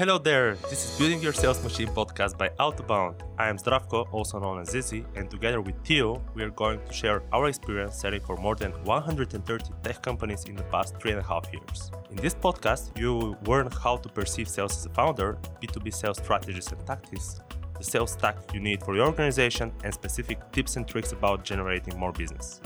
Hello there, this is Building Your Sales Machine podcast by Out2Bound. I am Zdravko, also known as Zizi, and together with Theo, we are going to share our experience selling for more than 130 tech companies in the past three and a half years. In this podcast, you will learn how to perceive sales as a founder, B2B sales strategies and tactics, the sales stack you need for your organization, and specific tips and tricks about generating more business.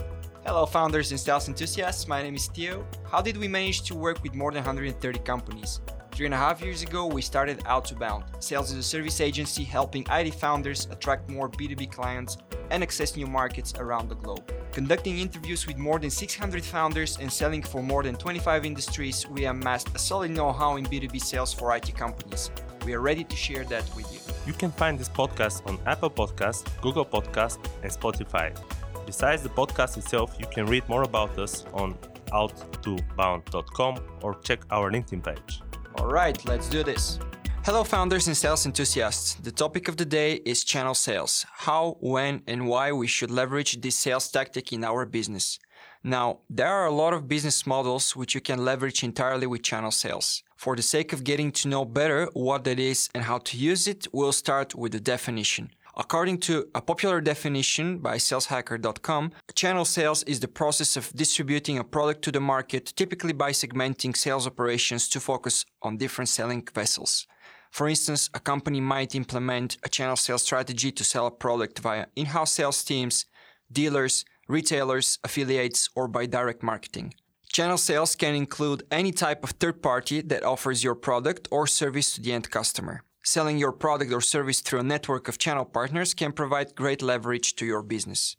Hello, founders and sales enthusiasts. My name is Theo. How did we manage to work with more than 130 companies? Three and a half years ago, we started Out2Bound, sales as a service agency helping IT founders attract more B2B clients and access new markets around the globe. Conducting interviews with more than 600 founders and selling for more than 25 industries, we amassed a solid know how in B2B sales for IT companies. We are ready to share that with you. You can find this podcast on Apple Podcasts, Google Podcasts, and Spotify. Besides the podcast itself, you can read more about us on out2bound.com or check our LinkedIn page. All right, let's do this. Hello, founders and sales enthusiasts. The topic of the day is channel sales how, when, and why we should leverage this sales tactic in our business. Now, there are a lot of business models which you can leverage entirely with channel sales. For the sake of getting to know better what that is and how to use it, we'll start with the definition. According to a popular definition by saleshacker.com, channel sales is the process of distributing a product to the market, typically by segmenting sales operations to focus on different selling vessels. For instance, a company might implement a channel sales strategy to sell a product via in house sales teams, dealers, retailers, affiliates, or by direct marketing. Channel sales can include any type of third party that offers your product or service to the end customer. Selling your product or service through a network of channel partners can provide great leverage to your business.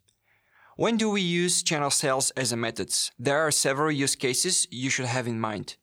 When do we use channel sales as a method? There are several use cases you should have in mind.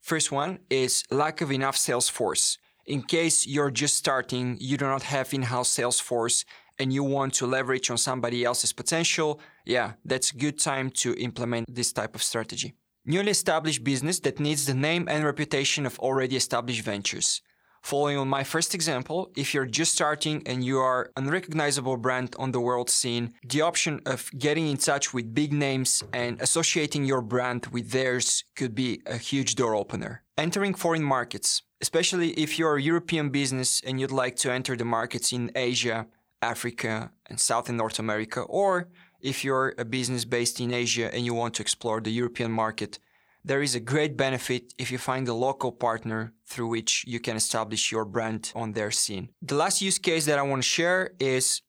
First one is lack of enough sales force. In case you're just starting, you do not have in-house sales force and you want to leverage on somebody else's potential, yeah, that's a good time to implement this type of strategy. Newly established business that needs the name and reputation of already established ventures. Following on my first example, if you're just starting and you are an recognizable brand on the world scene, the option of getting in touch with big names and associating your brand with theirs could be a huge door opener. Entering foreign markets, especially if you're a European business and you'd like to enter the markets in Asia, Africa, and South and North America, or if you're a business based in Asia and you want to explore the European market, there is a great benefit if you find a local partner through which you can establish your brand on their scene. The last use case that I want to share is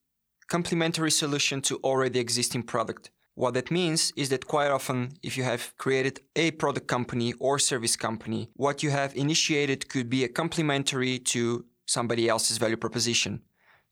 complementary solution to already existing product. What that means is that quite often, if you have created a product company or service company, what you have initiated could be a complementary to somebody else's value proposition.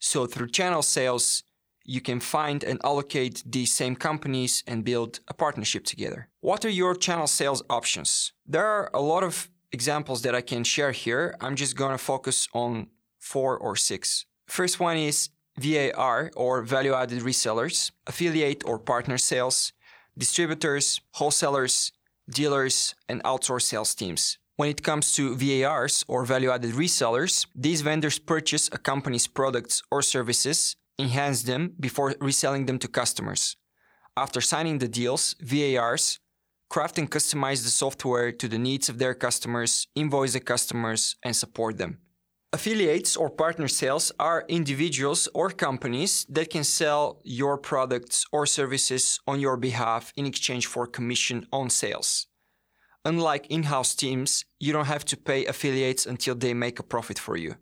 So through channel sales, you can find and allocate these same companies and build a partnership together. What are your channel sales options? There are a lot of examples that I can share here. I'm just going to focus on four or six. First one is VAR or value added resellers, affiliate or partner sales, distributors, wholesalers, dealers, and outsource sales teams. When it comes to VARs or value added resellers, these vendors purchase a company's products or services enhance them before reselling them to customers. After signing the deals, VARs craft and customize the software to the needs of their customers, invoice the customers, and support them. Affiliates or partner sales are individuals or companies that can sell your products or services on your behalf in exchange for commission on sales. Unlike in house teams, you don't have to pay affiliates until they make a profit for you.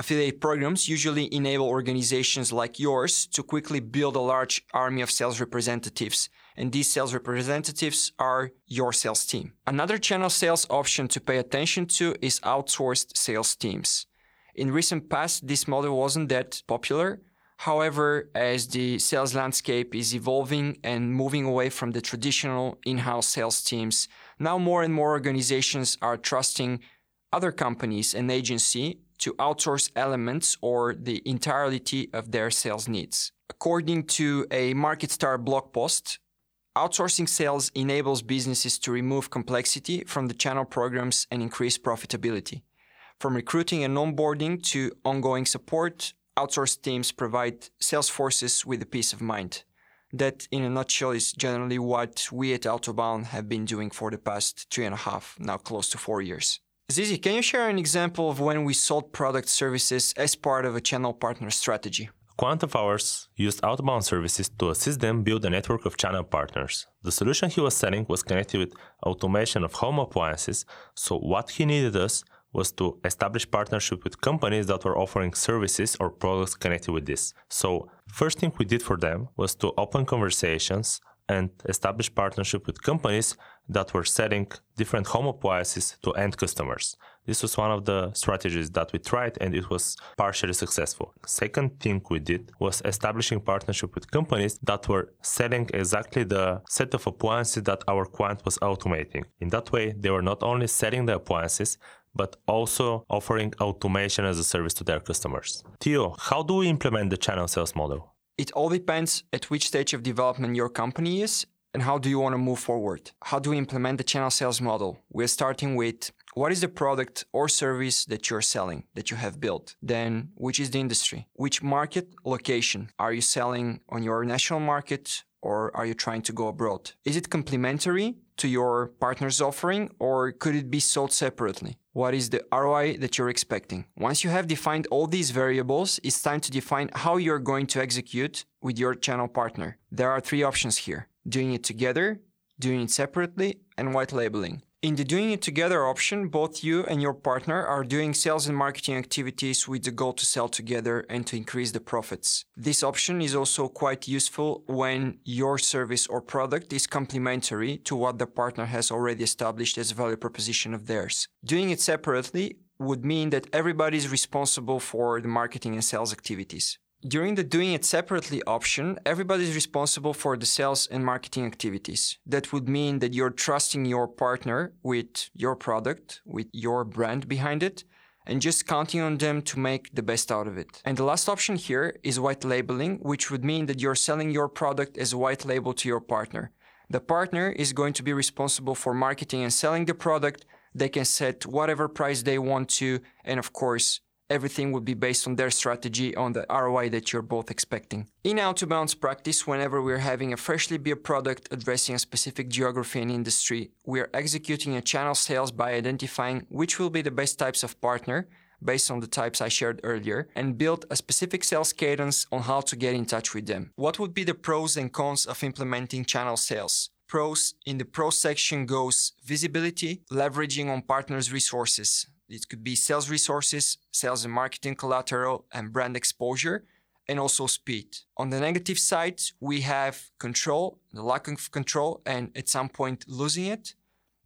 Affiliate programs usually enable organizations like yours to quickly build a large army of sales representatives, and these sales representatives are your sales team. Another channel sales option to pay attention to is outsourced sales teams. In recent past, this model wasn't that popular. However, as the sales landscape is evolving and moving away from the traditional in-house sales teams, now more and more organizations are trusting other companies and agency to outsource elements or the entirety of their sales needs. According to a MarketStar blog post, outsourcing sales enables businesses to remove complexity from the channel programs and increase profitability. From recruiting and onboarding to ongoing support, outsourced teams provide sales forces with a peace of mind. That, in a nutshell, is generally what we at Out2Bound have been doing for the past three and a half, now close to four years. Zizi, can you share an example of when we sold product services as part of a channel partner strategy? Quant of ours used outbound services to assist them build a network of channel partners. The solution he was selling was connected with automation of home appliances, so what he needed us was to establish partnership with companies that were offering services or products connected with this. So, first thing we did for them was to open conversations and establish partnership with companies that were selling different home appliances to end customers. This was one of the strategies that we tried and it was partially successful. Second thing we did was establishing partnership with companies that were selling exactly the set of appliances that our client was automating. In that way, they were not only selling the appliances, but also offering automation as a service to their customers. Theo, how do we implement the channel sales model? It all depends at which stage of development your company is and how do you want to move forward. How do we implement the channel sales model? We're starting with what is the product or service that you're selling, that you have built? Then, which is the industry? Which market location? Are you selling on your national market or are you trying to go abroad? Is it complementary to your partner's offering or could it be sold separately? What is the ROI that you're expecting? Once you have defined all these variables, it's time to define how you're going to execute with your channel partner. There are three options here doing it together, doing it separately, and white labeling. In the doing it together option, both you and your partner are doing sales and marketing activities with the goal to sell together and to increase the profits. This option is also quite useful when your service or product is complementary to what the partner has already established as a value proposition of theirs. Doing it separately would mean that everybody is responsible for the marketing and sales activities. During the doing it separately option, everybody is responsible for the sales and marketing activities. That would mean that you're trusting your partner with your product, with your brand behind it, and just counting on them to make the best out of it. And the last option here is white labeling, which would mean that you're selling your product as a white label to your partner. The partner is going to be responsible for marketing and selling the product. They can set whatever price they want to, and of course, everything would be based on their strategy on the ROI that you're both expecting. In outbound practice, whenever we're having a freshly built product addressing a specific geography and industry, we're executing a channel sales by identifying which will be the best types of partner based on the types I shared earlier and build a specific sales cadence on how to get in touch with them. What would be the pros and cons of implementing channel sales? Pros in the pros section goes visibility, leveraging on partners' resources, it could be sales resources, sales and marketing collateral, and brand exposure, and also speed. On the negative side, we have control, the lack of control, and at some point losing it.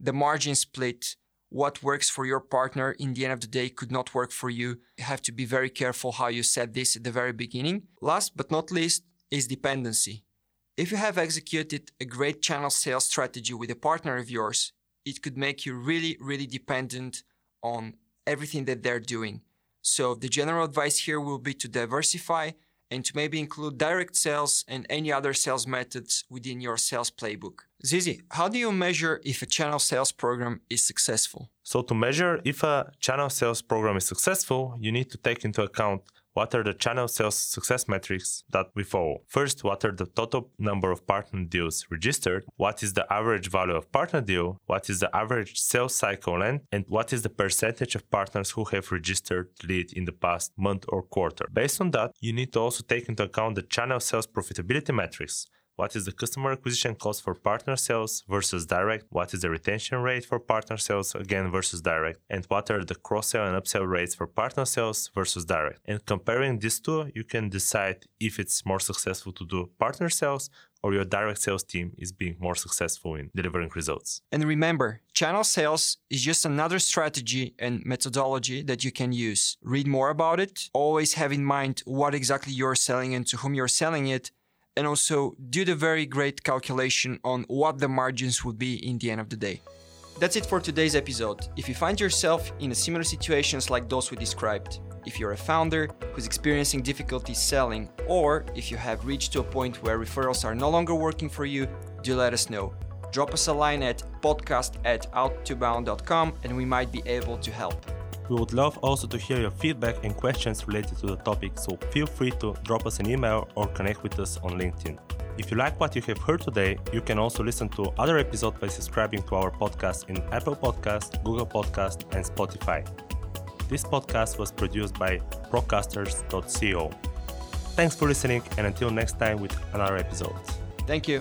The margin split, what works for your partner in the end of the day could not work for you. You have to be very careful how you set this at the very beginning. Last but not least is dependency. If you have executed a great channel sales strategy with a partner of yours, it could make you really, really dependent on everything that they're doing. So the general advice here will be to diversify and to maybe include direct sales and any other sales methods within your sales playbook. Zizi, how do you measure if a channel sales program is successful? So, to measure if a channel sales program is successful, you need to take into account what are the channel sales success metrics that we follow? First, what are the total number of partner deals registered? What is the average value of partner deal? What is the average sales cycle length? And what is the percentage of partners who have registered lead in the past month or quarter? Based on that, you need to also take into account the channel sales profitability metrics. What is the customer acquisition cost for partner sales versus direct? What is the retention rate for partner sales again versus direct? And what are the cross sell and upsell rates for partner sales versus direct? And comparing these two, you can decide if it's more successful to do partner sales or your direct sales team is being more successful in delivering results. And remember, channel sales is just another strategy and methodology that you can use. Read more about it. Always have in mind what exactly you're selling and to whom you're selling it and also do the very great calculation on what the margins would be in the end of the day. That's it for today's episode. If you find yourself in similar situations like those we described, if you're a founder who's experiencing difficulty selling, or if you have reached to a point where referrals are no longer working for you, do let us know. Drop us a line at podcast at out2bound.com and we might be able to help. We would love also to hear your feedback and questions related to the topic, so feel free to drop us an email or connect with us on LinkedIn. If you like what you have heard today, you can also listen to other episodes by subscribing to our podcast in Apple Podcast, Google Podcast, and Spotify. This podcast was produced by procasters.co. Thanks for listening, and until next time with another episode. Thank you.